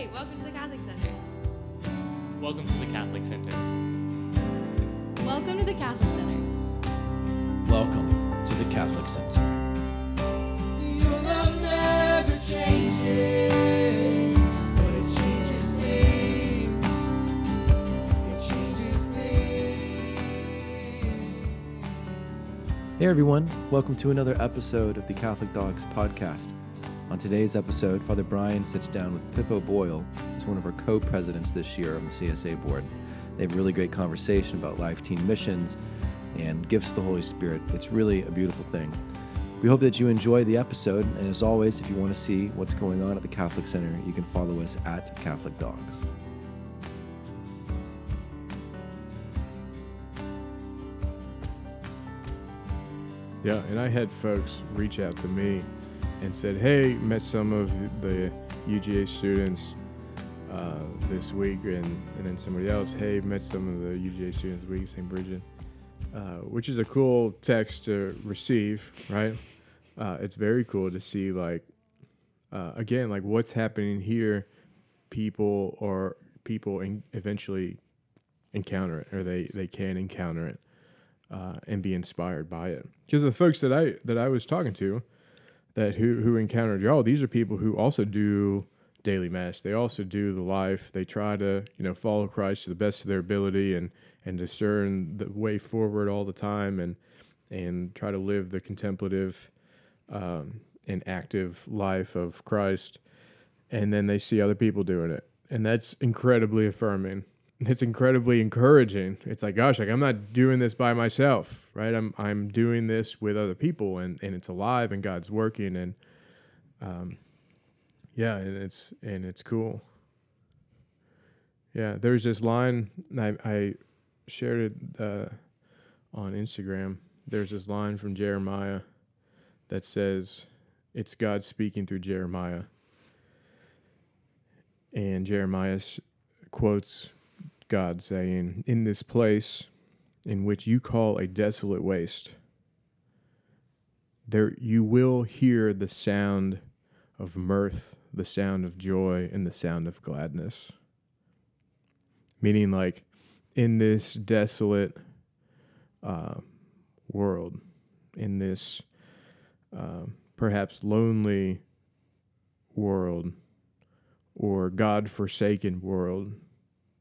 Hi, welcome to the Catholic Center. Welcome to the Catholic Center. Welcome to the Catholic Center. Welcome to the Catholic Center. Your love never changes, but it changes things. It changes things. Hey everyone, welcome to another episode of the Catholic Dogs podcast. On today's episode, Father Brian sits down with Pippo Boyle, who's one of our co presidents this year of the CSA board. They have a really great conversation about life team missions and gifts of the Holy Spirit. It's really a beautiful thing. We hope that you enjoy the episode, and as always, if you want to see what's going on at the Catholic Center, you can follow us at Catholic Dogs. Yeah, and I had folks reach out to me and said, "Hey, met some of the UGA students uh, this week," and, and then somebody else, "Hey, met some of the UGA students this week, St. Bridget," uh, which is a cool text to receive, right? Uh, it's very cool to see, like, uh, again, like what's happening here. People or people in eventually encounter it, or they they can encounter it uh, and be inspired by it. Because the folks that I that I was talking to, that who who encountered y'all, these are people who also do daily mass. They also do the life. They try to you know follow Christ to the best of their ability and and discern the way forward all the time and and try to live the contemplative um, and active life of Christ. And then they see other people doing it, and that's incredibly affirming it's incredibly encouraging. It's like, gosh, like I'm not doing this by myself, right? I'm I'm doing this with other people, and and it's alive, and God's working, and um, yeah, and it's and it's cool. Yeah, there's this line I I shared it uh, on Instagram. There's this line from Jeremiah that says, "It's God speaking through Jeremiah," and Jeremiah quotes God saying, In this place in which you call a desolate waste, there you will hear the sound of mirth, the sound of joy, and the sound of gladness. Meaning, like, in this desolate uh, world, in this uh, perhaps lonely world or God forsaken world,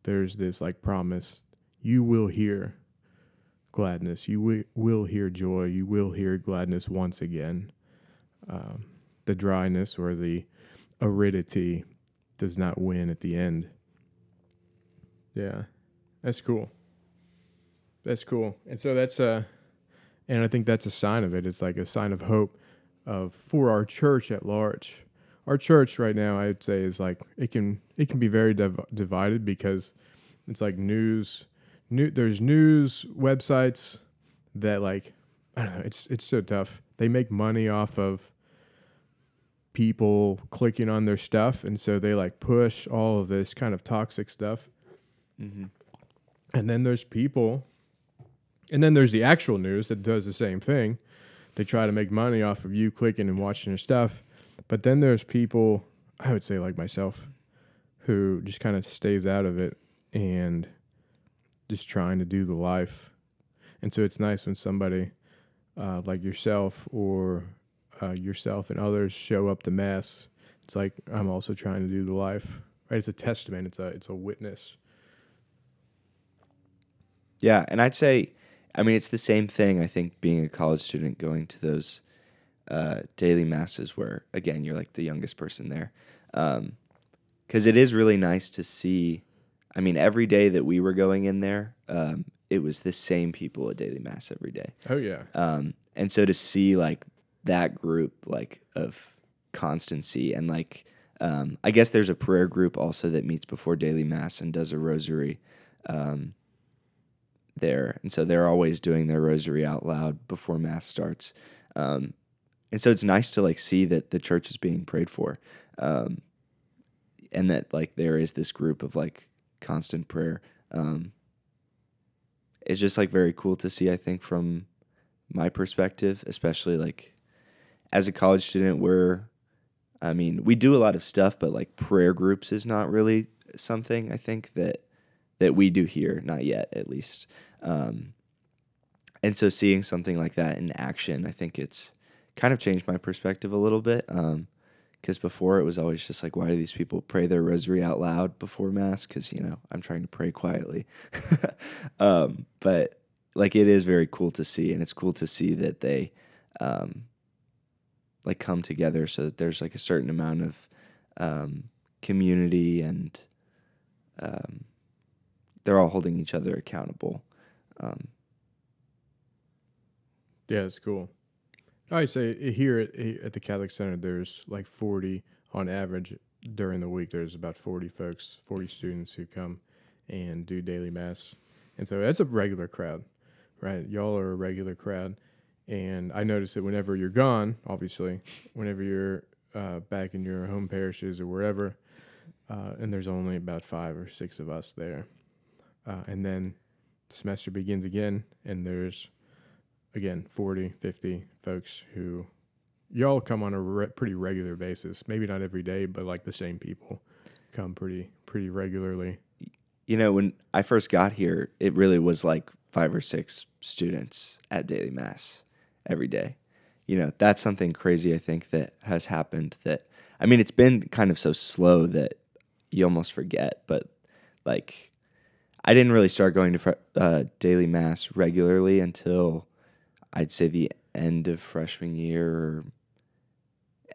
there's this like promise you will hear gladness. You wi- will hear joy. You will hear gladness once again. Um, the dryness or the aridity does not win at the end. Yeah. That's cool. That's cool. And so that's a and i think that's a sign of it. It's like a sign of hope of for our church at large our church right now i'd say is like it can it can be very div- divided because it's like news new there's news websites that like i don't know it's it's so tough. They make money off of people clicking on their stuff and so they like push all of this kind of toxic stuff. Mm-hmm. And then there's people and then there's the actual news that does the same thing. They try to make money off of you clicking and watching their stuff but then there's people i would say like myself who just kind of stays out of it and just trying to do the life. And so it's nice when somebody uh, like yourself or uh, yourself and others show up to mass. It's like i'm also trying to do the life. Right? It's a testament. It's a it's a witness. Yeah, and I'd say, I mean, it's the same thing. I think being a college student going to those uh, daily masses, where again you're like the youngest person there, because it is really nice to see. I mean, every day that we were going in there, um, it was the same people at daily mass every day. oh yeah Um, and so to see like that group like of constancy and like um, I guess there's a prayer group also that meets before daily mass and does a rosary um, there, and so they're always doing their rosary out loud before mass starts. Um, and so it's nice to like see that the church is being prayed for, um, and that like there is this group of like constant prayer. Um, it's just like very cool to see. I think from my perspective, especially like as a college student, we're I mean, we do a lot of stuff, but like prayer groups is not really something I think that that we do here, not yet at least. Um, and so seeing something like that in action, I think it's kind of changed my perspective a little bit. Because before it was always just like, why do these people pray their rosary out loud before mass? Because you know I'm trying to pray quietly. um, but like it is very cool to see, and it's cool to see that they um, like come together so that there's like a certain amount of um, community and um, they're all holding each other accountable. Um, Yeah, it's cool. I'd say here at, at the Catholic Center, there's like 40 on average during the week. There's about 40 folks, 40 students who come and do daily mass. And so that's a regular crowd, right? Y'all are a regular crowd. And I notice that whenever you're gone, obviously, whenever you're uh, back in your home parishes or wherever, uh, and there's only about five or six of us there. Uh, and then the semester begins again, and there's again 40 50 folks who y'all come on a re- pretty regular basis maybe not every day but like the same people come pretty pretty regularly you know, when I first got here, it really was like five or six students at daily mass every day. You know, that's something crazy I think that has happened that I mean, it's been kind of so slow that you almost forget, but like I didn't really start going to uh, daily mass regularly until I'd say the end of freshman year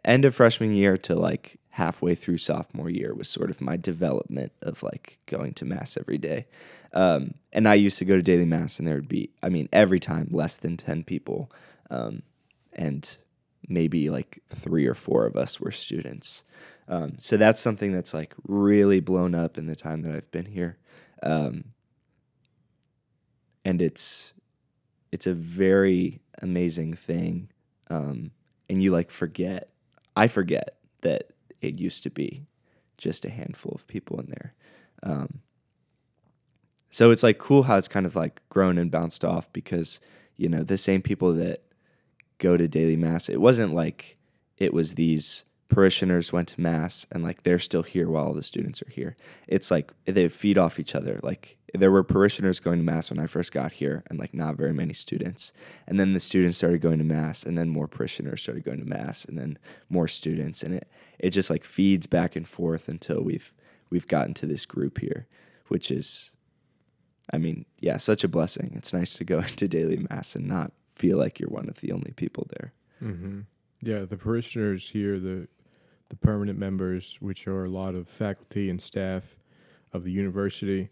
end of freshman year to like halfway through sophomore year was sort of my development of like going to mass every day. Um, and I used to go to daily mass, and there would be, I mean, every time less than 10 people. Um, and maybe like three or four of us were students. Um, so that's something that's like really blown up in the time that I've been here. Um, and it's, it's a very amazing thing. Um, and you like forget, I forget that it used to be just a handful of people in there. Um, so it's like cool how it's kind of like grown and bounced off because, you know, the same people that go to daily mass, it wasn't like it was these parishioners went to mass and like they're still here while the students are here. It's like they feed off each other. Like there were parishioners going to mass when I first got here and like not very many students. And then the students started going to mass and then more parishioners started going to mass and then more students and it it just like feeds back and forth until we've we've gotten to this group here, which is I mean, yeah, such a blessing. It's nice to go into daily mass and not feel like you're one of the only people there. mm-hmm. yeah the parishioners here the the permanent members which are a lot of faculty and staff of the university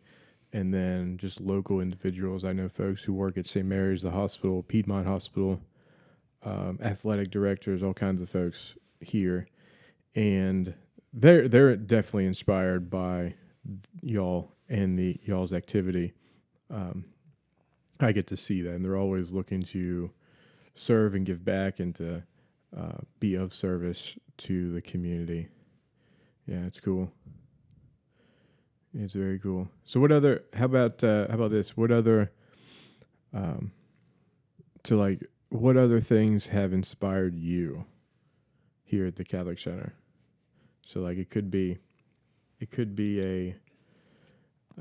and then just local individuals i know folks who work at st mary's the hospital piedmont hospital um, athletic directors all kinds of folks here and they're they're definitely inspired by y'all and the y'all's activity. Um, I get to see that, and they're always looking to serve and give back and to uh, be of service to the community. Yeah, it's cool. It's very cool. So, what other? How about uh, how about this? What other? Um, to like, what other things have inspired you here at the Catholic Center? So, like, it could be, it could be a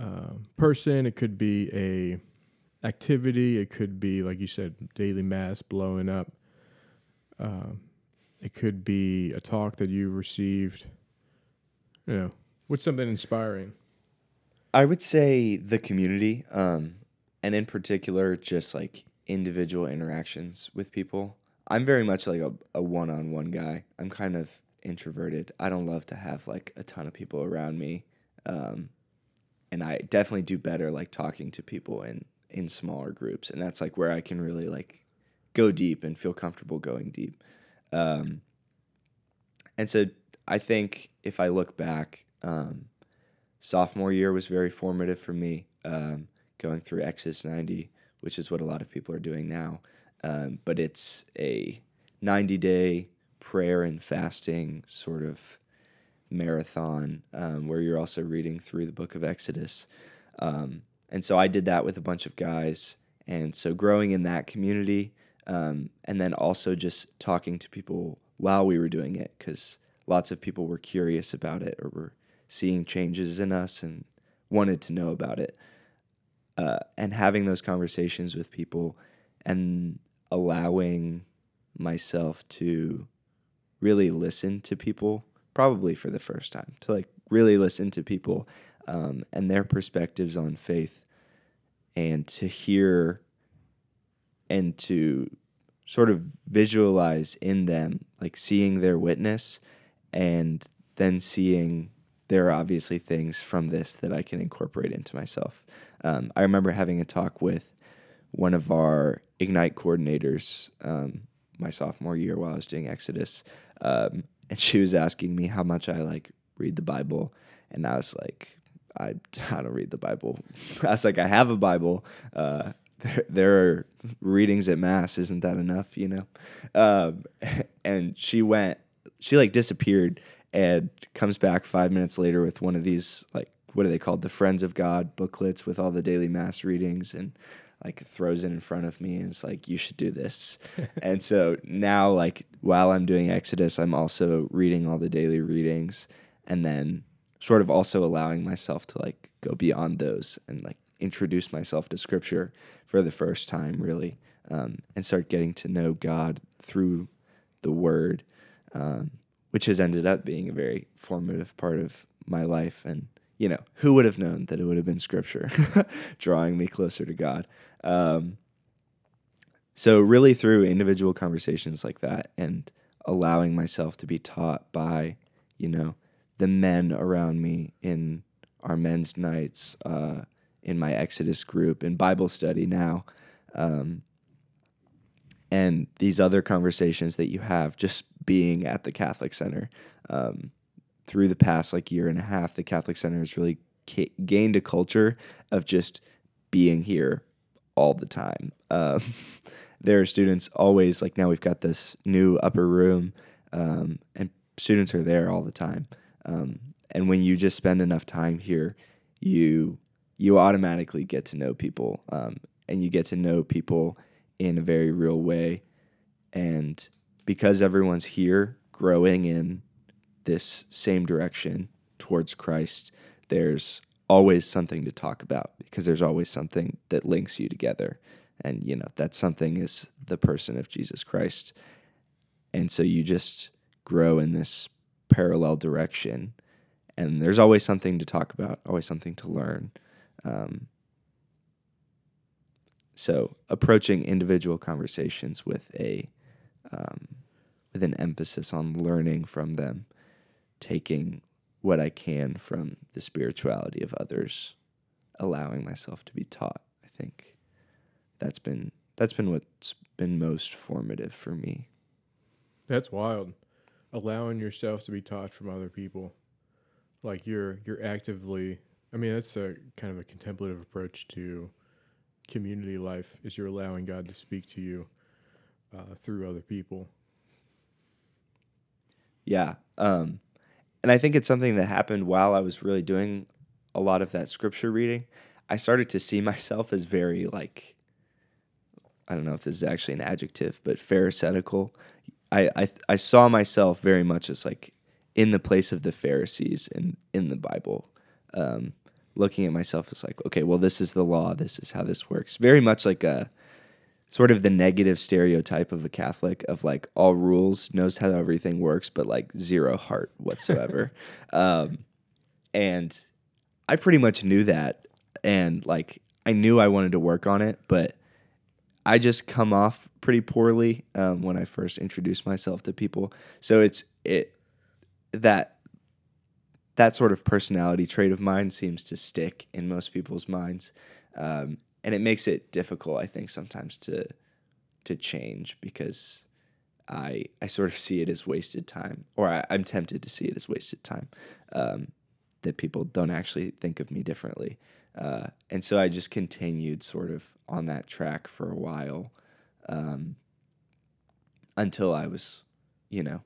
uh, person. It could be a activity. It could be, like you said, daily mass blowing up. Uh, it could be a talk that you received. You know, what's something inspiring? I would say the community, um, and in particular, just like individual interactions with people. I'm very much like a, a one-on-one guy. I'm kind of introverted. I don't love to have like a ton of people around me, um, and I definitely do better like talking to people in in smaller groups, and that's like where I can really like go deep and feel comfortable going deep. Um, and so I think if I look back, um, sophomore year was very formative for me, um, going through Exodus 90, which is what a lot of people are doing now. Um, but it's a 90 day prayer and fasting sort of marathon um, where you're also reading through the book of Exodus. Um, and so I did that with a bunch of guys. And so growing in that community, um, and then also just talking to people while we were doing it, because lots of people were curious about it or were seeing changes in us and wanted to know about it. Uh, and having those conversations with people and allowing myself to really listen to people, probably for the first time, to like really listen to people um, and their perspectives on faith and to hear and to sort of visualize in them, like seeing their witness and then seeing there are obviously things from this that I can incorporate into myself. Um, I remember having a talk with one of our Ignite coordinators um, my sophomore year while I was doing Exodus. Um, and she was asking me how much I like read the Bible. And I was like, I, I don't read the Bible. I was like, I have a Bible. Uh, there, there are readings at Mass. Isn't that enough? You know? Um, and she went, she like disappeared and comes back five minutes later with one of these, like, what are they called? The Friends of God booklets with all the daily Mass readings. And like throws it in front of me and is like, you should do this. and so now, like, while I'm doing Exodus, I'm also reading all the daily readings and then sort of also allowing myself to like go beyond those and like introduce myself to scripture for the first time, really, um, and start getting to know God through the word, um, which has ended up being a very formative part of my life. And, you know, who would have known that it would have been scripture drawing me closer to God? Um, so, really, through individual conversations like that and allowing myself to be taught by, you know, the men around me in our men's nights, uh, in my Exodus group, in Bible study now, um, and these other conversations that you have just being at the Catholic Center. Um, through the past like year and a half, the Catholic Center has really ca- gained a culture of just being here all the time. Um, there are students always like now we've got this new upper room, um, and students are there all the time. Um, and when you just spend enough time here, you you automatically get to know people, um, and you get to know people in a very real way. And because everyone's here, growing in this same direction towards Christ, there's always something to talk about because there's always something that links you together. And, you know, that something is the person of Jesus Christ. And so you just grow in this parallel direction. And there's always something to talk about, always something to learn. Um, so approaching individual conversations with a um, with an emphasis on learning from them, taking what I can from the spirituality of others, allowing myself to be taught. I think that's been that's been what's been most formative for me. That's wild. Allowing yourself to be taught from other people. Like you're you're actively I mean, that's a kind of a contemplative approach to community life is you're allowing God to speak to you uh, through other people. Yeah. Um, and I think it's something that happened while I was really doing a lot of that scripture reading. I started to see myself as very like I don't know if this is actually an adjective, but pharisaical. I I, I saw myself very much as like in the place of the Pharisees in in the Bible. Um, looking at myself as like, okay, well, this is the law. This is how this works. Very much like a sort of the negative stereotype of a Catholic of like all rules, knows how everything works, but like zero heart whatsoever. um, and I pretty much knew that. And like, I knew I wanted to work on it, but I just come off pretty poorly um, when I first introduce myself to people. So it's it that that sort of personality trait of mine seems to stick in most people's minds, um, and it makes it difficult, I think, sometimes to to change because I I sort of see it as wasted time, or I, am tempted to see it as wasted time. Um, that people don't actually think of me differently, uh, and so I just continued sort of on that track for a while um, until I was, you know,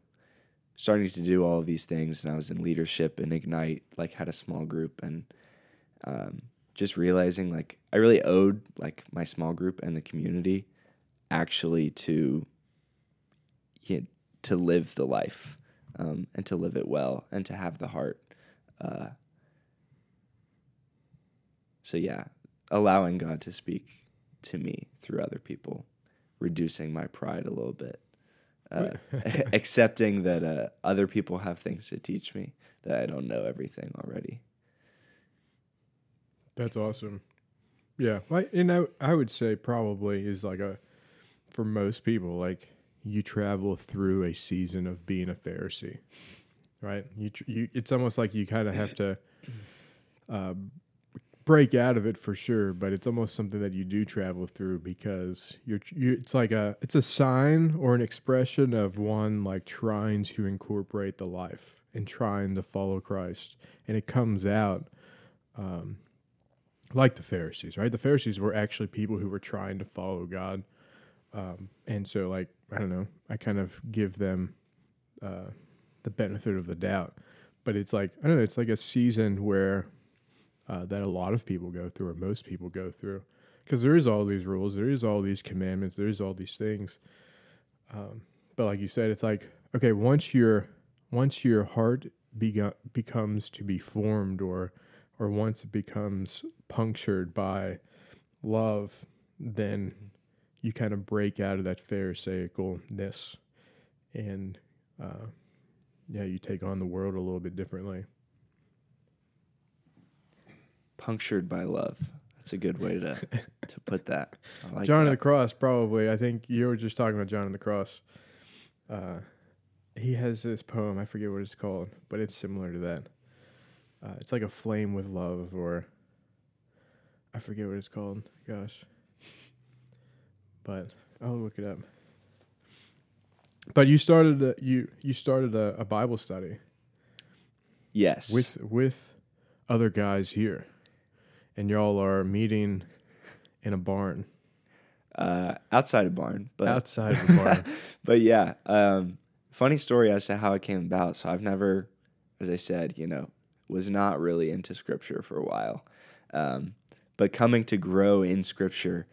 starting to do all of these things and I was in leadership and Ignite, like had a small group and um, just realizing like I really owed like my small group and the community actually to you know, to live the life um, and to live it well and to have the heart. Uh, so yeah, allowing God to speak to me through other people, reducing my pride a little bit, uh, accepting that uh, other people have things to teach me that I don't know everything already. That's awesome. Yeah, like and I, I would say probably is like a for most people like you travel through a season of being a Pharisee, right? You tr- you it's almost like you kind of have to uh, break out of it for sure, but it's almost something that you do travel through because you're you, it's like a it's a sign or an expression of one like trying to incorporate the life and trying to follow Christ, and it comes out. Um, like the Pharisees, right? The Pharisees were actually people who were trying to follow God. Um, and so, like, I don't know, I kind of give them uh, the benefit of the doubt. But it's like, I don't know, it's like a season where uh, that a lot of people go through, or most people go through. Because there is all these rules, there is all these commandments, there is all these things. Um, but like you said, it's like, okay, once your once your heart becomes to be formed or or once it becomes punctured by love, then you kind of break out of that Pharisaicalness, and uh, yeah, you take on the world a little bit differently. Punctured by love. That's a good way to to put that. Like John of the. Cross, probably. I think you were just talking about John of the Cross. Uh, he has this poem. I forget what it's called, but it's similar to that. Uh, it's like a flame with love, or I forget what it's called. Gosh, but I'll look it up. But you started a, you you started a, a Bible study yes. with with other guys here, and y'all are meeting in a barn uh, outside of barn, but outside the barn. but yeah, um, funny story as to how it came about. So I've never, as I said, you know, was not really into scripture for a while. Um, but coming to grow in scripture,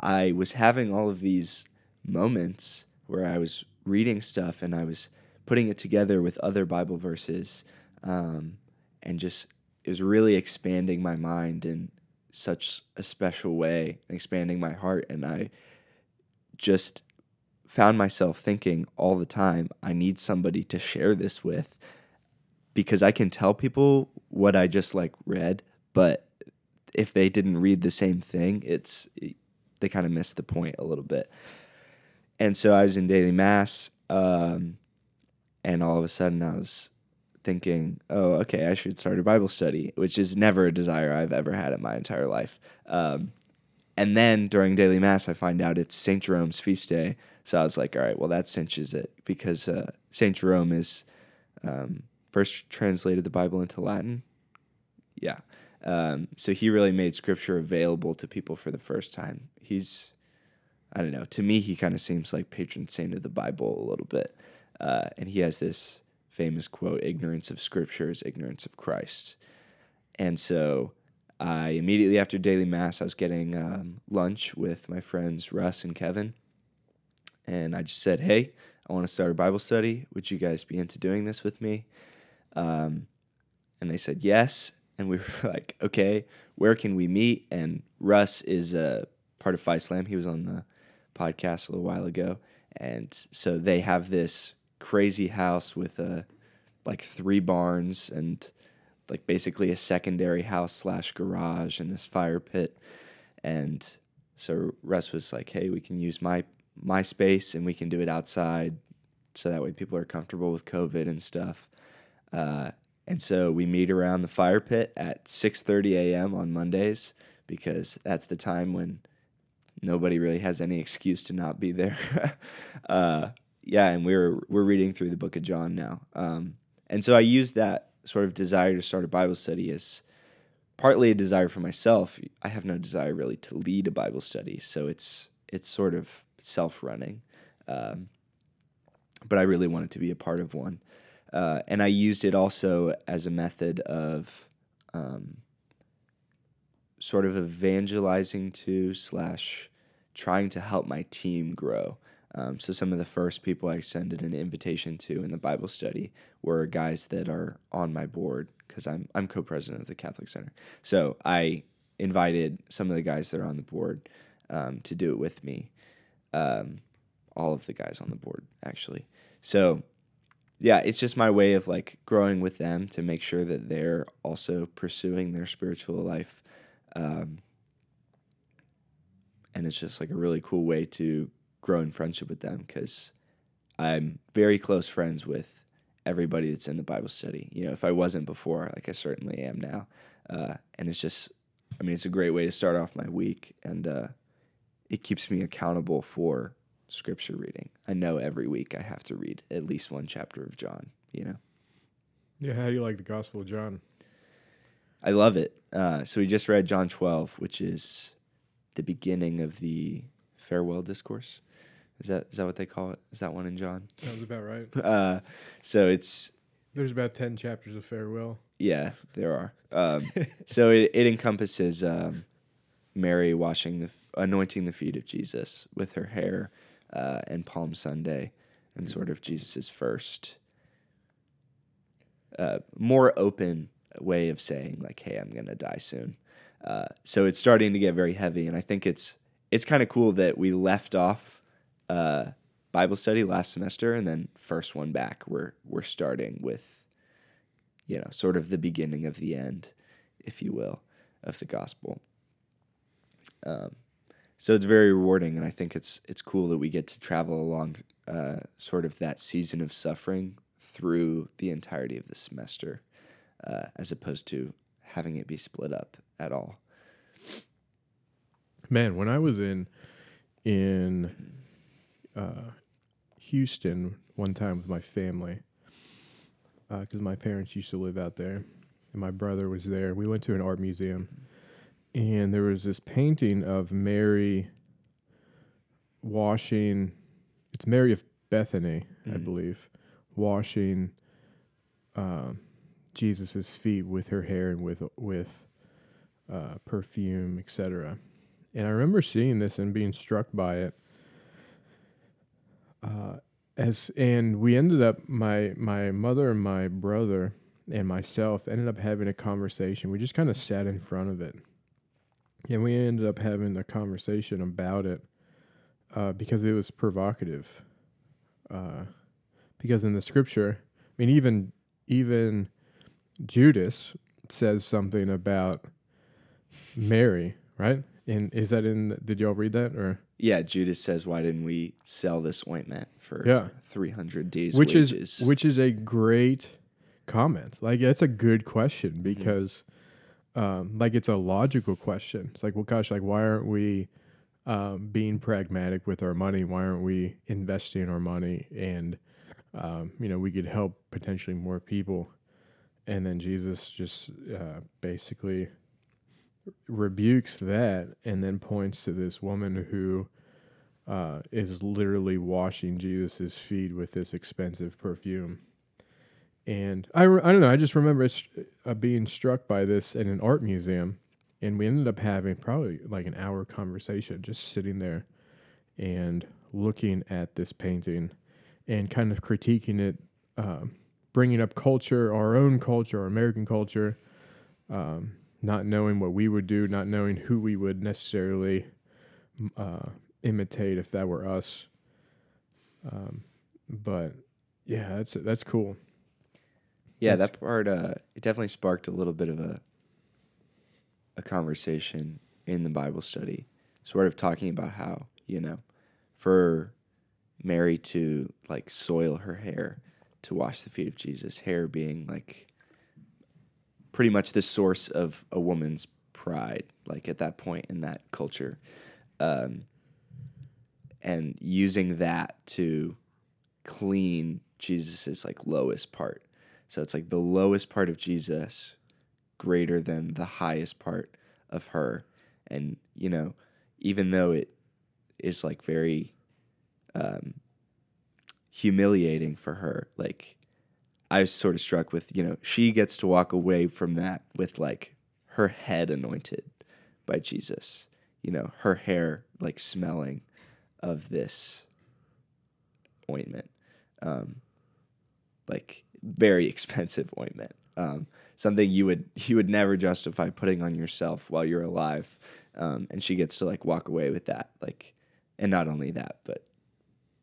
I was having all of these moments where I was reading stuff and I was putting it together with other Bible verses, um, and just it was really expanding my mind in such a special way, expanding my heart, and I just found myself thinking all the time, I need somebody to share this with because I can tell people what I just like read, but if they didn't read the same thing, it's they kind of missed the point a little bit. And so I was in daily mass, um, and all of a sudden I was thinking, oh, okay, I should start a Bible study, which is never a desire I've ever had in my entire life. Um, and then during daily mass, I find out it's St. Jerome's feast day. So I was like, all right, well, that cinches it because uh, St. Jerome is um, first translated the Bible into Latin. Yeah. Um, so he really made scripture available to people for the first time. He's, I don't know, to me, he kind of seems like patron saint of the Bible a little bit. Uh, and he has this famous quote ignorance of scripture is ignorance of Christ. And so I immediately after daily mass, I was getting um, lunch with my friends Russ and Kevin. And I just said, hey, I want to start a Bible study. Would you guys be into doing this with me? Um, and they said yes. And we were like, okay, where can we meet? And Russ is a part of Phi Slam. He was on the podcast a little while ago. And so they have this crazy house with a like three barns and like basically a secondary house slash garage and this fire pit. And so Russ was like, hey, we can use my my space and we can do it outside so that way people are comfortable with COVID and stuff. Uh, and so we meet around the fire pit at 6:30 a.m. on Mondays because that's the time when nobody really has any excuse to not be there. uh, yeah, and we're we're reading through the book of John now. Um, and so I use that sort of desire to start a Bible study as partly a desire for myself. I have no desire really to lead a Bible study, so it's it's sort of self-running. Um, but I really wanted to be a part of one. Uh, and I used it also as a method of um, sort of evangelizing to slash trying to help my team grow. Um, so some of the first people I extended an invitation to in the Bible study were guys that are on my board because I'm I'm co-president of the Catholic Center. So I invited some of the guys that are on the board um, to do it with me. Um, all of the guys on the board actually. So yeah, it's just my way of like growing with them to make sure that they're also pursuing their spiritual life. Um, and it's just like a really cool way to grow in friendship with them because I'm very close friends with everybody that's in the Bible study. You know, if I wasn't before, like I certainly am now. Uh, and it's just, I mean, it's a great way to start off my week, and uh, it keeps me accountable for scripture reading. I know every week I have to read at least one chapter of John. You know, Yeah, how do you like the Gospel of John? I love it. Uh, so we just read John 12, which is the beginning of the farewell discourse. Is that is that what they call it? Is that one in John? Sounds about right. Uh, so it's There's about 10 chapters of farewell. yeah, there are. Um, so it, it encompasses um, Mary washing the anointing the feet of Jesus with her hair uh, and Palm Sunday, and sort of Jesus's first uh, more open way of saying like, "Hey, I'm gonna die soon." Uh, so it's starting to get very heavy, and I think it's it's kind of cool that we left off uh, Bible study last semester, and then first one back, we're we're starting with, you know, sort of the beginning of the end, if you will, of the gospel. Um, so it's very rewarding, and I think it's it's cool that we get to travel along uh, sort of that season of suffering through the entirety of the semester, uh, as opposed to having it be split up at all. Man, when I was in in uh, Houston one time with my family, because my parents used to live out there, and my brother was there. We went to an art museum, and there was this painting of Mary washing. It's Mary of Bethany, I Mhm. believe, washing um, Jesus's feet with her hair and with with uh, perfume, etc. And I remember seeing this and being struck by it. Uh, as and we ended up my my mother and my brother and myself ended up having a conversation. We just kind of sat in front of it, and we ended up having a conversation about it uh, because it was provocative. Uh, because in the scripture, I mean, even even Judas says something about Mary, right? And is that in? Did y'all read that or? Yeah, Judas says, "Why didn't we sell this ointment for Yeah. three hundred days which wages?" is which is a great comment. Like that's a good question Mm-hmm. because, um, like it's a logical question. It's like, well, gosh, like why aren't we um, being pragmatic with our money? Why aren't we investing our money and um, you know we could help potentially more people? And then Jesus just uh, basically rebukes that and then points to this woman who uh, is literally washing Jesus' feet with this expensive perfume. And I, re- I don't know, I just remember uh, being struck by this in an art museum. And we ended up having probably like an hour conversation just sitting there and looking at this painting and kind of critiquing it, um, bringing up culture, our own culture, our American culture, um, not knowing what we would do, not knowing who we would necessarily uh, imitate if that were us. Um, but yeah, that's that's cool. Yeah, That's- that part uh, it definitely sparked a little bit of a a conversation in the Bible study, sort of talking about how you know, for Mary to like soil her hair to wash the feet of Jesus, hair being like pretty much the source of a woman's pride, like at that point in that culture, um, and using that to clean Jesus's like lowest part. So it's like the lowest part of Jesus greater than the highest part of her. And, you know, even though it is like very um, humiliating for her, like I was sort of struck with, you know, she gets to walk away from that with like her head anointed by Jesus, you know, her hair like smelling of this ointment, um, like very expensive ointment, um, something you would you would never justify putting on yourself while you're alive, um, and she gets to like walk away with that, like, and not only that, but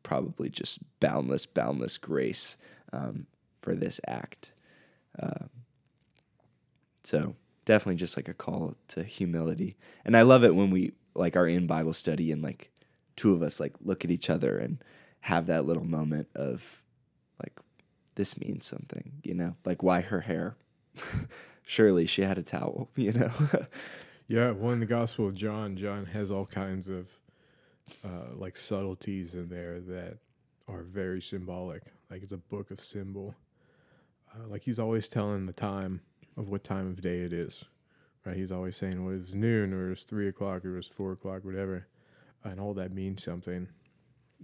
probably just boundless, boundless grace. Um, for this act. Um, so definitely just like a call to humility. And I love it when we like are in Bible study and like two of us like look at each other and have that little moment of like this means something, you know? Like why her hair? Surely she had a towel, you know? Yeah, well, in the Gospel of John, John has all kinds of uh, like subtleties in there that are very symbolic. Like it's a book of symbol. Uh, like he's always telling the time of what time of day it is, right? He's always saying, well, it's noon or it's three o'clock or it's four o'clock, whatever. And all that means something.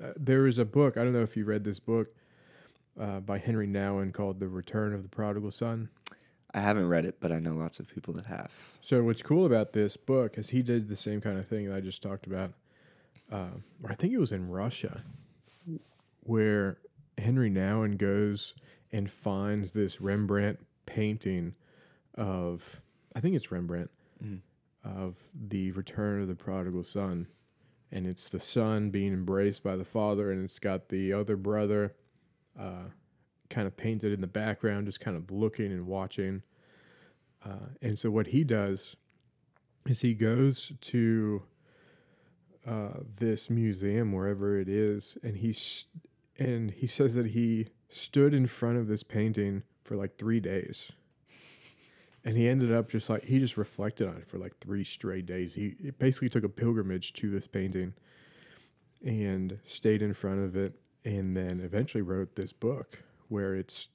Uh, there is a book, I don't know if you read this book uh, by Henry Nouwen called The Return of the Prodigal Son. I haven't read it, but I know lots of people that have. So what's cool about this book is he did the same kind of thing that I just talked about. Uh, or I think it was in Russia, where Henry Nouwen goes and finds this Rembrandt painting of, I think it's Rembrandt, Mhm. of the Return of the Prodigal Son, and it's the son being embraced by the father, and it's got the other brother, uh, kind of painted in the background, just kind of looking and watching. Uh, and so what he does is he goes to uh, this museum wherever it is, and he and he says that he stood in front of this painting for like three days, and he ended up just like he just reflected on it for like three straight days. He basically took a pilgrimage to this painting, and stayed in front of it, and then eventually wrote this book where it's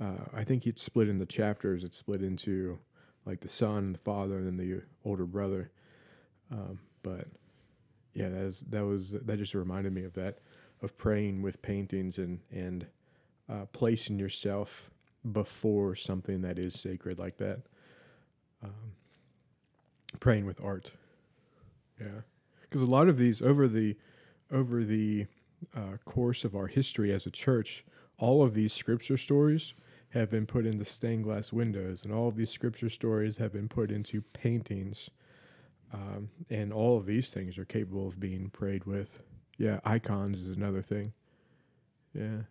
uh, I think it's split into chapters. It's split into like the son the father, and then the older brother. Um, but yeah, that is that was that just reminded me of that of praying with paintings and and uh, placing yourself before something that is sacred like that. Um, praying with art, yeah, because a lot of these over the over the uh, course of our history as a church, all of these scripture stories have been put into stained glass windows, and all of these scripture stories have been put into paintings. Um, and all of these things are capable of being prayed with. Yeah, icons is another thing. Yeah.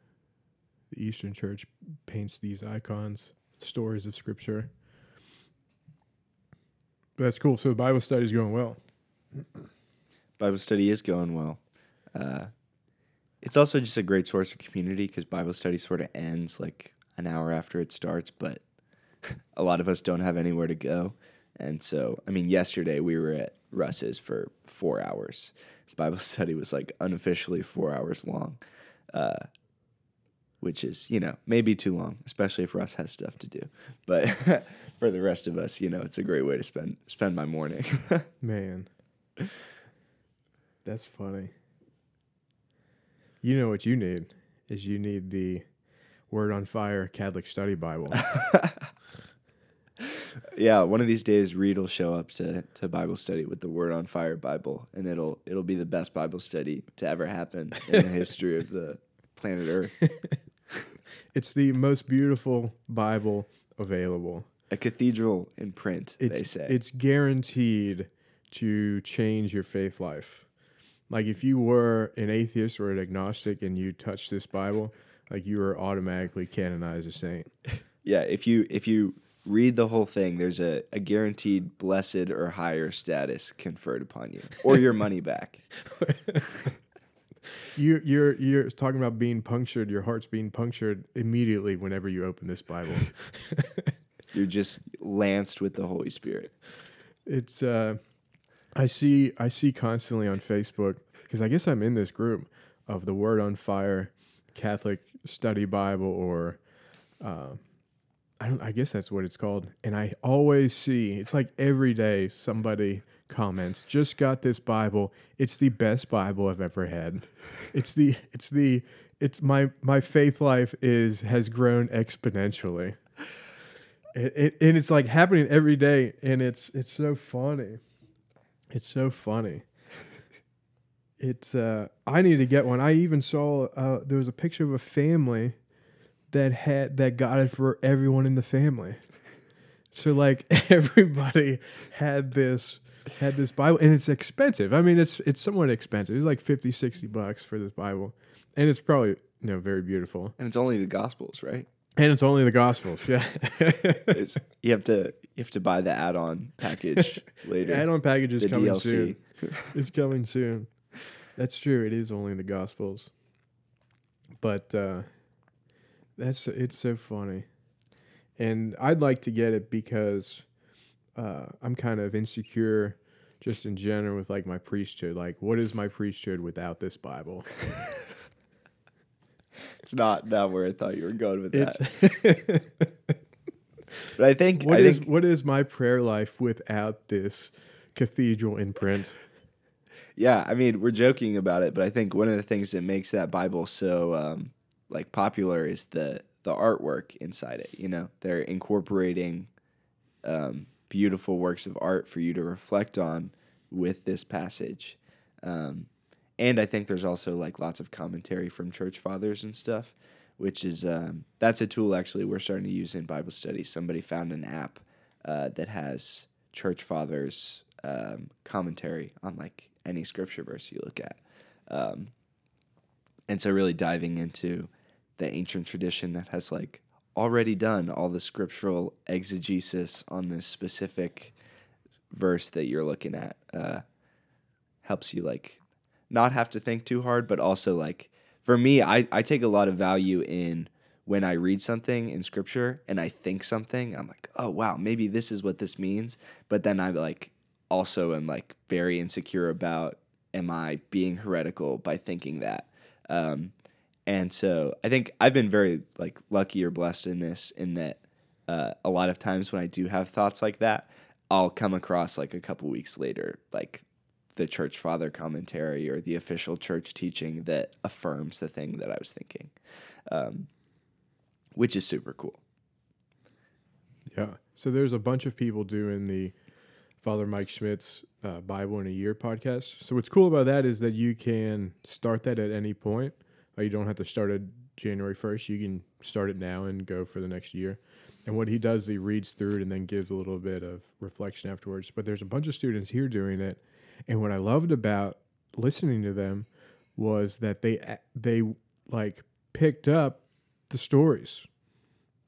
The Eastern Church paints these icons, stories of scripture. But that's cool. So Bible study is going well. Bible study is going well. Uh, it's also just a great source of community because Bible study sort of ends like an hour after it starts, but a lot of us don't have anywhere to go. And so, I mean, yesterday we were at Russ's for four hours. Bible study was like unofficially four hours long, uh, which is, you know, maybe too long, especially if Russ has stuff to do. But for the rest of us, you know, it's a great way to spend spend my morning. Man. That's funny. You know what you need is you need the Word on Fire Catholic Study Bible. Yeah, one of these days Reed will show up to, to Bible study with the Word on Fire Bible, and it'll it'll be the best Bible study to ever happen in the history of the planet Earth. it's the most beautiful Bible available. A cathedral in print, It's they say. it's guaranteed to change your faith life. Like if you were an atheist or an agnostic and you touched this Bible, like you were automatically canonized a saint. yeah, if you if you read the whole thing, there's a, a guaranteed blessed or higher status conferred upon you, or your money back. you're you're you're talking about being punctured, your heart's being punctured immediately whenever you open this Bible. You're just lanced with the Holy Spirit. it's uh I see I see constantly on Facebook because I guess I'm in this group of the Word on Fire Catholic Study Bible or uh, I don't I guess that's what it's called and I always see it's like every day somebody comments just got this Bible. It's the best Bible I've ever had. It's the it's the it's my my faith life is has grown exponentially. It, it, and it's like happening every day and it's it's so funny. It's so funny. It's uh I need to get one. I even saw uh there was a picture of a family that had that got it for everyone in the family. So like everybody had this had this Bible and it's expensive. I mean it's it's somewhat expensive. It's like 50 60 bucks for this Bible. And it's probably you know very beautiful. And it's only the Gospels, right? And it's only the gospels. Yeah. It's, you have to you have to buy the add-on package later. Add-on package is the coming DLC. soon. It's coming soon. That's true. It is only the Gospels. But uh, that's it's so funny, and I'd like to get it because uh, I'm kind of insecure, just in general with like my priesthood. Like, what is my priesthood without this Bible? It's not not where I thought you were going with that. But I think what I is think what is my prayer life without this cathedral imprint? yeah, I mean we're joking about it, but I think one of the things that makes that Bible so um, like popular is the the artwork inside it. You know, they're incorporating um, beautiful works of art for you to reflect on with this passage. Um, and I think there's also like lots of commentary from church fathers and stuff, which is um, that's a tool actually we're starting to use in Bible study. Somebody found an app uh, that has church fathers um, commentary on like any scripture verse you look at, um, and so really diving into the ancient tradition that has like already done all the scriptural exegesis on this specific verse that you're looking at uh, helps you like not have to think too hard, but also like for me, I, I take a lot of value in when I read something in scripture and I think something, I'm like, oh wow, maybe this is what this means. But then I like also am like very insecure about am I being heretical by thinking that. Um, and so I think I've been very like lucky or blessed in this in that uh, a lot of times when I do have thoughts like that, I'll come across like a couple weeks later, like the church father commentary or the official church teaching that affirms the thing that I was thinking, um, which is super cool. Yeah. So there's a bunch of people doing the Father Mike Schmitz uh, Bible in a Year podcast. So what's cool about that is that you can start that at any point. Uh, you don't have to start it January 1st. You can start it now and go for the next year. And what he does, he reads through it and then gives a little bit of reflection afterwards. But there's a bunch of students here doing it. And what I loved about listening to them was that they they like picked up the stories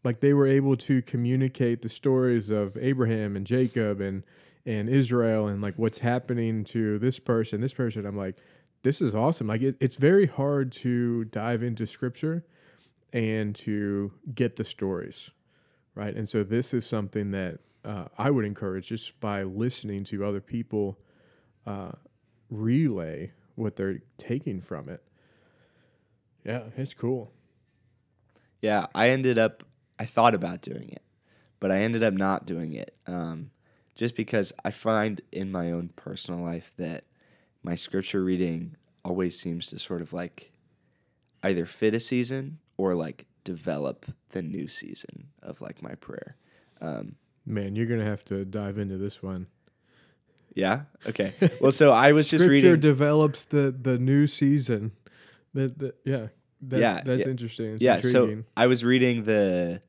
like they were able to communicate the stories of Abraham and Jacob and and Israel and like what's happening to this person, this person. I'm like, this is awesome. Like it, it's very hard to dive into scripture and to get the stories, right? And so this is something that uh, I would encourage just by listening to other people uh, relay what they're taking from it. Yeah, it's cool. Yeah, I ended up, I thought about doing it, but I ended up not doing it. Um, just because I find in my own personal life that my scripture reading always seems to sort of like either fit a season or like develop the new season of like my prayer. Um, Man, you're gonna have to dive into this one. yeah. Okay. Well, so I was just reading. Scripture develops the the new season. That, that yeah, that, Yeah, that's yeah. interesting. It's yeah. intriguing. So I was reading the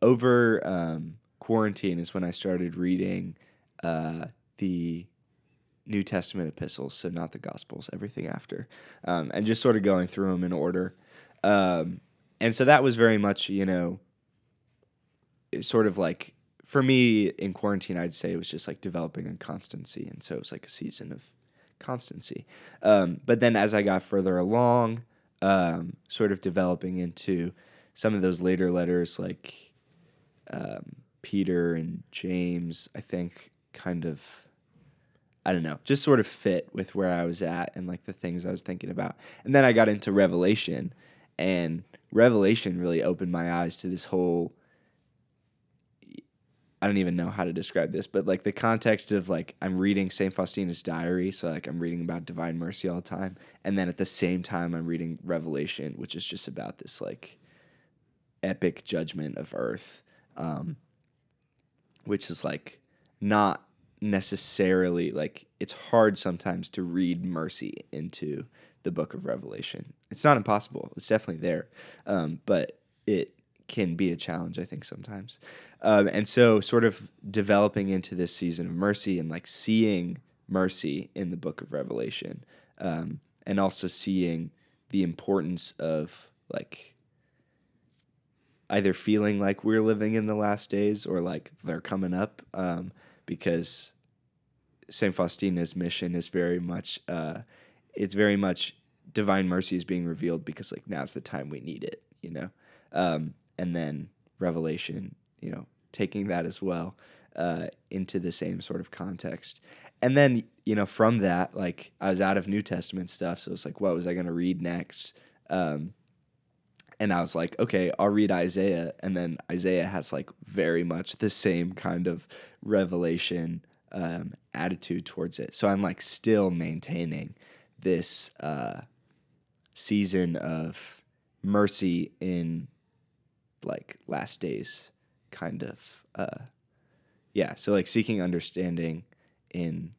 over um, quarantine is when I started reading uh, the New Testament epistles, so not the Gospels, everything after, um, and just sort of going through them in order. Um, and so that was very much, you know, sort of like for me in quarantine, I'd say it was just like developing a constancy, and so it was like a season of constancy. Um, but then as I got further along, um, sort of developing into some of those later letters, like um, Peter and James, I think kind of, I don't know, just sort of fit with where I was at and like the things I was thinking about. And then I got into Revelation, and Revelation really opened my eyes to this whole. I don't even know how to describe this, but like the context of like I'm reading St. Faustina's diary, so like I'm reading about divine mercy all the time, and then at the same time I'm reading Revelation, which is just about this like epic judgment of earth, um, which is like not necessarily like it's hard sometimes to read mercy into the book of Revelation. It's not impossible. It's definitely there, um, but it can be a challenge, I think, sometimes. Um, and so, sort of developing into this season of mercy and like seeing mercy in the book of Revelation, um, and also seeing the importance of like either feeling like we're living in the last days or like they're coming up, um, because Saint Faustina's mission is very much, uh, it's very much divine mercy is being revealed because like now's the time we need it, you know. Um, and then Revelation, you know, taking that as well uh, into the same sort of context. And then, you know, from that, like I was out of New Testament stuff, so it's like, what was I going to read next? Um, and I was like, okay, I'll read Isaiah, and then Isaiah has like very much the same kind of revelation um, attitude towards it. So I'm like still maintaining this uh, season of mercy in like last days kind of uh yeah. So like seeking understanding in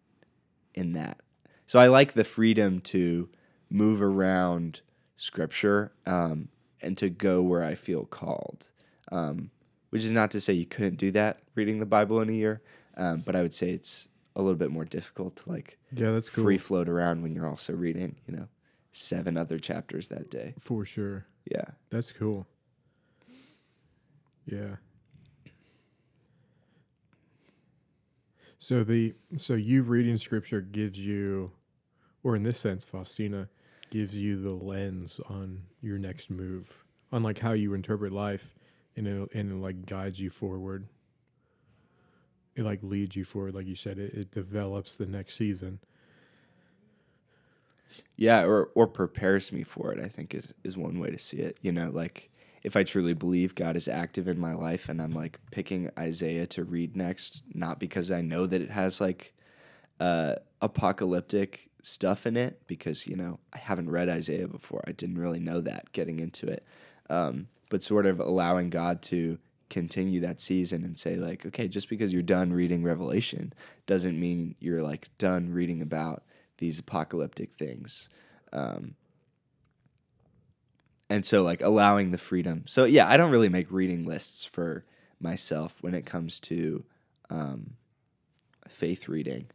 in that. So i like the freedom to move around scripture um and to go where i feel called um which is not to say you couldn't do that reading the bible in a year um but i would say it's a little bit more difficult to like Yeah, that's cool. free float around when you're also reading you know seven other chapters that day For sure. yeah That's cool. Yeah. So the so you reading scripture gives you, or in this sense, Faustina gives you the lens on your next move, on like how you interpret life, and it and it like guides you forward. It like leads you forward, like you said. It, it develops the next season. Yeah, or or prepares me for it. I think is is one way to see it. You know, like if I truly believe God is active in my life, and I'm like picking Isaiah to read next, not because I know that it has like uh, apocalyptic stuff in it, because you know I haven't read Isaiah before. I didn't really know that getting into it, um, but sort of allowing God to continue that season and say like, okay, just because you're done reading Revelation doesn't mean you're like done reading about these apocalyptic things. Um, and so like allowing the freedom. So yeah, I don't really make reading lists for myself when it comes to um, faith reading.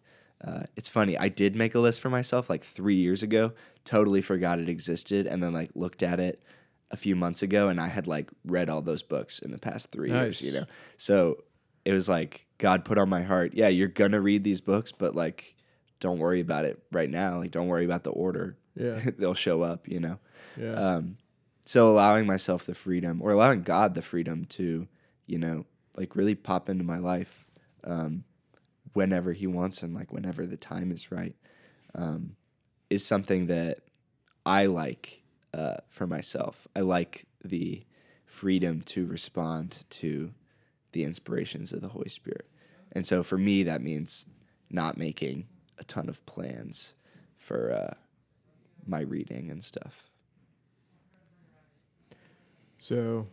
Uh, it's funny. I did make a list for myself like three years ago. Totally forgot it existed, and then like looked at it a few months ago, and I had like read all those books in the past three years. You know, so it was like God put on my heart. Yeah, you're gonna read these books, but like, don't worry about it right now. Like, don't worry about the order. Yeah, They'll show up. You know. yeah, Um, so allowing myself the freedom, or allowing God the freedom to, you know, like really pop into my life um, whenever He wants and like whenever the time is right, um, is something that I like uh, for myself. I like the freedom to respond to the inspirations of the Holy Spirit, and so for me that means not making a ton of plans for uh, my reading and stuff. So,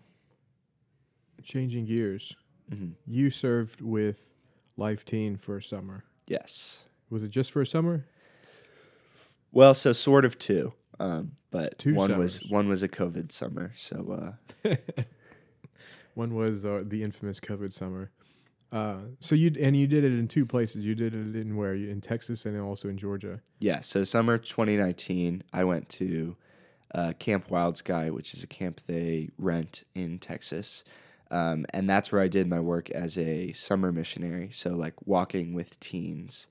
changing gears, hmm you served with Life Teen for a summer. Yes. Was it just for a summer? Well, so sort of two, um, but Two one was one was a COVID summer. So uh, One was uh, the infamous COVID summer. Uh, so you and you did it in two places. You did it in where? In Texas and also in Georgia. yeah, so summer 2019, I went to uh, Camp Wild Sky, which is a camp they rent in Texas, um, and that's where I did my work as a summer missionary. So like walking with teens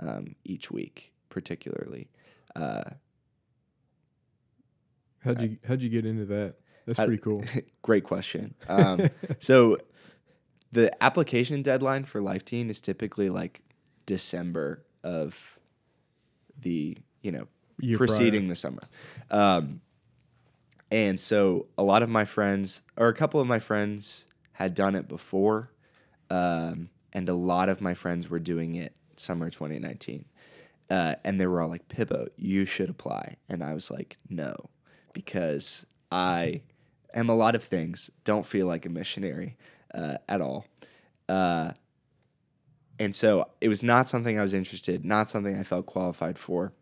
um, each week, particularly. Uh, How'd you How'd you get into that? That's pretty cool. Great question. Um, so the application deadline for Life Teen is typically like December of the you know Year preceding the summer. Um, and so a lot of my friends, or a couple of my friends, had done it before, um, and a lot of my friends were doing it summer 2019. Uh, and they were all like, Pippo, you should apply. And I was like, no, because I am a lot of things, don't feel like a missionary uh, at all. Uh, and so it was not something I was interested, not something I felt qualified for.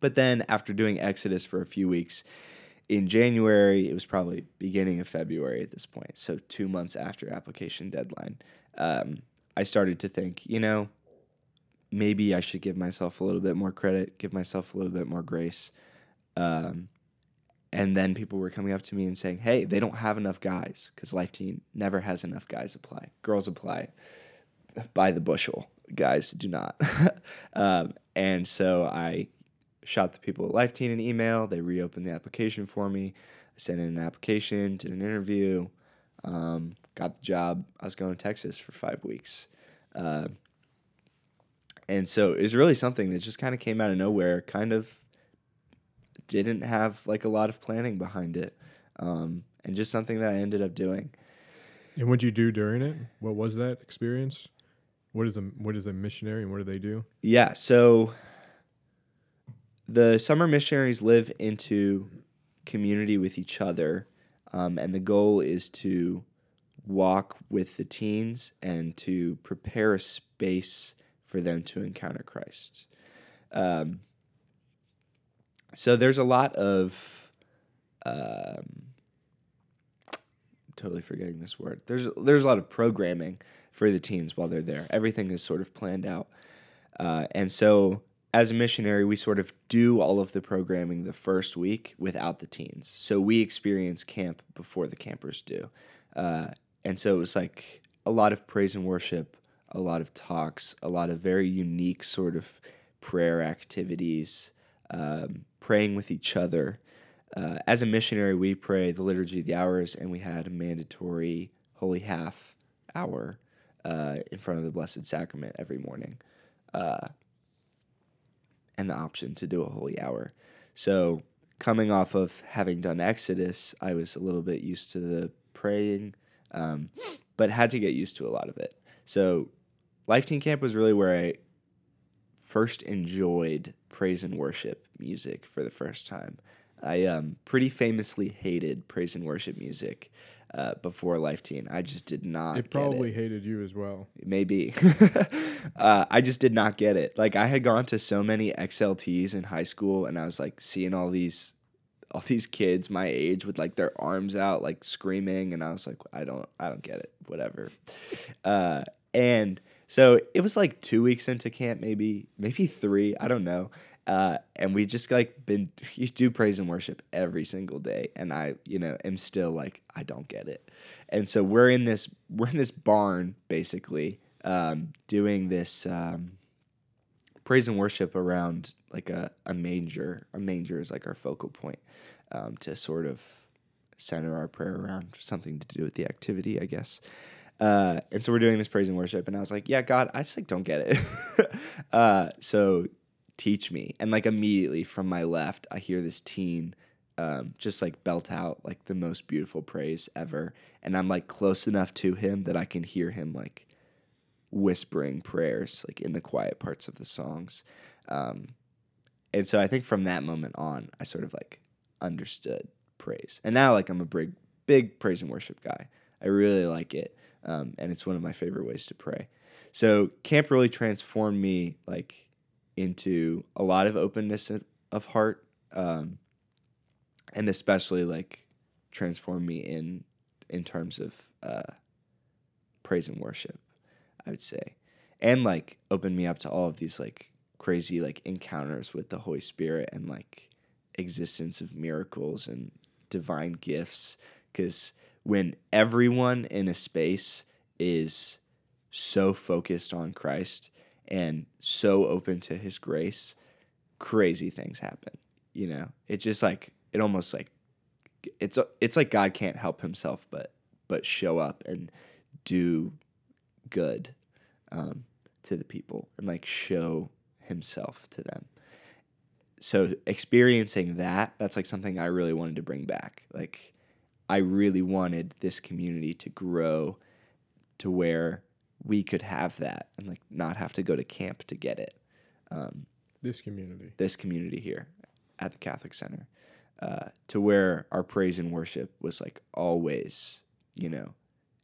But then after doing Exodus for a few weeks in January, it was probably beginning of February at this point, so two months after application deadline, um, I started to think, you know, maybe I should give myself a little bit more credit, give myself a little bit more grace. Um, and then people were coming up to me and saying, "Hey, they don't have enough guys because Life Teen never has enough guys apply. Girls apply by the bushel. Guys do not." um, and so I shot the people at Lifeteen an email. They reopened the application for me. I sent in an application, did an interview, um, got the job. I was going to Texas for five weeks. Uh, and so it was really something that just kind of came out of nowhere, kind of didn't have like a lot of planning behind it. Um, and just something that I ended up doing. And what did you do during it? What was that experience? What is a what is a missionary and what do they do? Yeah, so the summer missionaries live into community with each other, um, and the goal is to walk with the teens and to prepare a space for them to encounter Christ. Um, so there's a lot of um, totally forgetting this word. There's there's a lot of programming for the teens while they're there. Everything is sort of planned out, uh, and so as a missionary, we sort of do all of the programming the first week without the teens. So we experience camp before the campers do, uh, and so it was like a lot of praise and worship, a lot of talks, a lot of very unique sort of prayer activities, um, praying with each other. Uh, as a missionary, we pray the liturgy of the hours, and we had a mandatory holy half hour uh, in front of the Blessed Sacrament every morning, uh, and the option to do a holy hour. So, coming off of having done Exodus, I was a little bit used to the praying, um, but had to get used to a lot of it. So, Life Teen Camp was really where I first enjoyed praise and worship music for the first time. I um, pretty famously hated praise and worship music uh, before Life Teen. I just did not. It probably it. hated you as well. maybe. uh, I just did not get it. Like I had gone to so many XLTs in high school, and I was like seeing all these, all these kids my age with like their arms out, like screaming, and I was like, I don't, I don't get it. Whatever. Uh, and so it was like two weeks into camp, maybe, maybe three. I don't know. Uh, and we just like been you do praise and worship every single day, and I you know am still like I don't get it, and so we're in this we're in this barn basically um, doing this um, praise and worship around like a, a manger. A manger is like our focal point um, to sort of center our prayer around something to do with the activity, I guess. Uh, and so we're doing this praise and worship, and I was like, "Yeah, God, I just like don't get it." uh, so teach me. And like immediately from my left, I hear this teen um, just like belt out like the most beautiful praise ever, and I'm like close enough to him that I can hear him like whispering prayers like in the quiet parts of the songs. Um, and so I think from that moment on, I sort of like understood praise, and now like I'm a big big praise and worship guy. I really like it, um, and it's one of my favorite ways to pray. So camp really transformed me like into a lot of openness of- heart, um, and especially like transform me in in terms of uh, praise and worship. I would say, and like open me up to all of these like crazy like encounters with the Holy Spirit and like existence of miracles and divine gifts. Because when everyone in a space is so focused on Christ and so open to His grace, crazy things happen. You know, it just like it almost like it's it's like God can't help Himself but but show up and do good um, to the people and like show himself to them. So experiencing that, that's like something I really wanted to bring back. Like I really wanted this community to grow to where we could have that and like not have to go to camp to get it. Um, This community. this community here at the Catholic Center, uh, to where our praise and worship was like always, you know,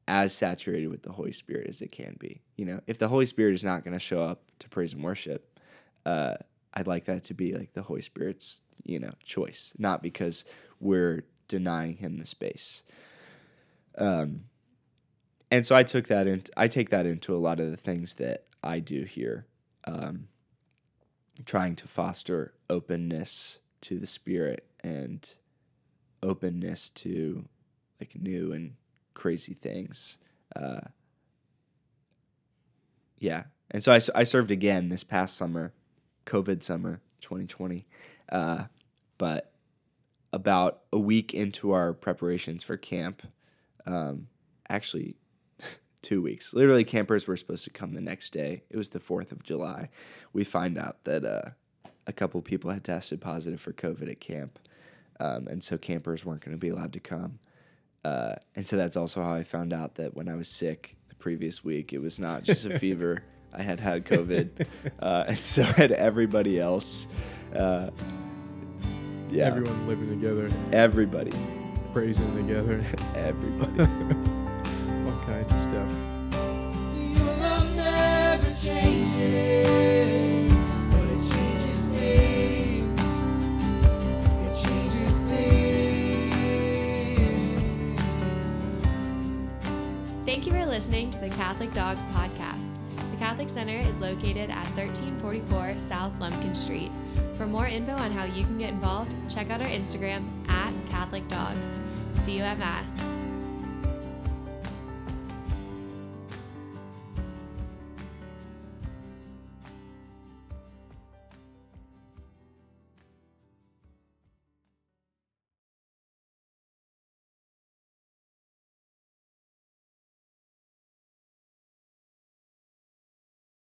as saturated with the Holy Spirit as it can be. You know, if the Holy Spirit is not going to show up to praise and worship, uh, I'd like that to be like the Holy Spirit's, you know, choice, not because we're denying him the space. Um, and so I took that in. I take that into a lot of the things that I do here, um, trying to foster openness to the Spirit and openness to like new and crazy things. Uh, yeah, and so I, I served again this past summer, COVID summer 2020, uh, but about a week into our preparations for camp, um, actually two weeks. Literally, campers were supposed to come the next day. It was the 4th of July. We find out that uh, a couple people had tested positive for COVID at camp. Um, and so campers weren't going to be allowed to come. Uh, and so that's also how I found out that when I was sick the previous week, it was not just a fever. I had had COVID. Uh, and so had everybody else. Uh, yeah. Everyone living together, Everybody. praising together, Everybody. Catholic Dogs Podcast. The Catholic Center is located at 1344 South Lumpkin Street. For more info on how you can get involved, check out our Instagram at Catholic Dogs. See you at Mass.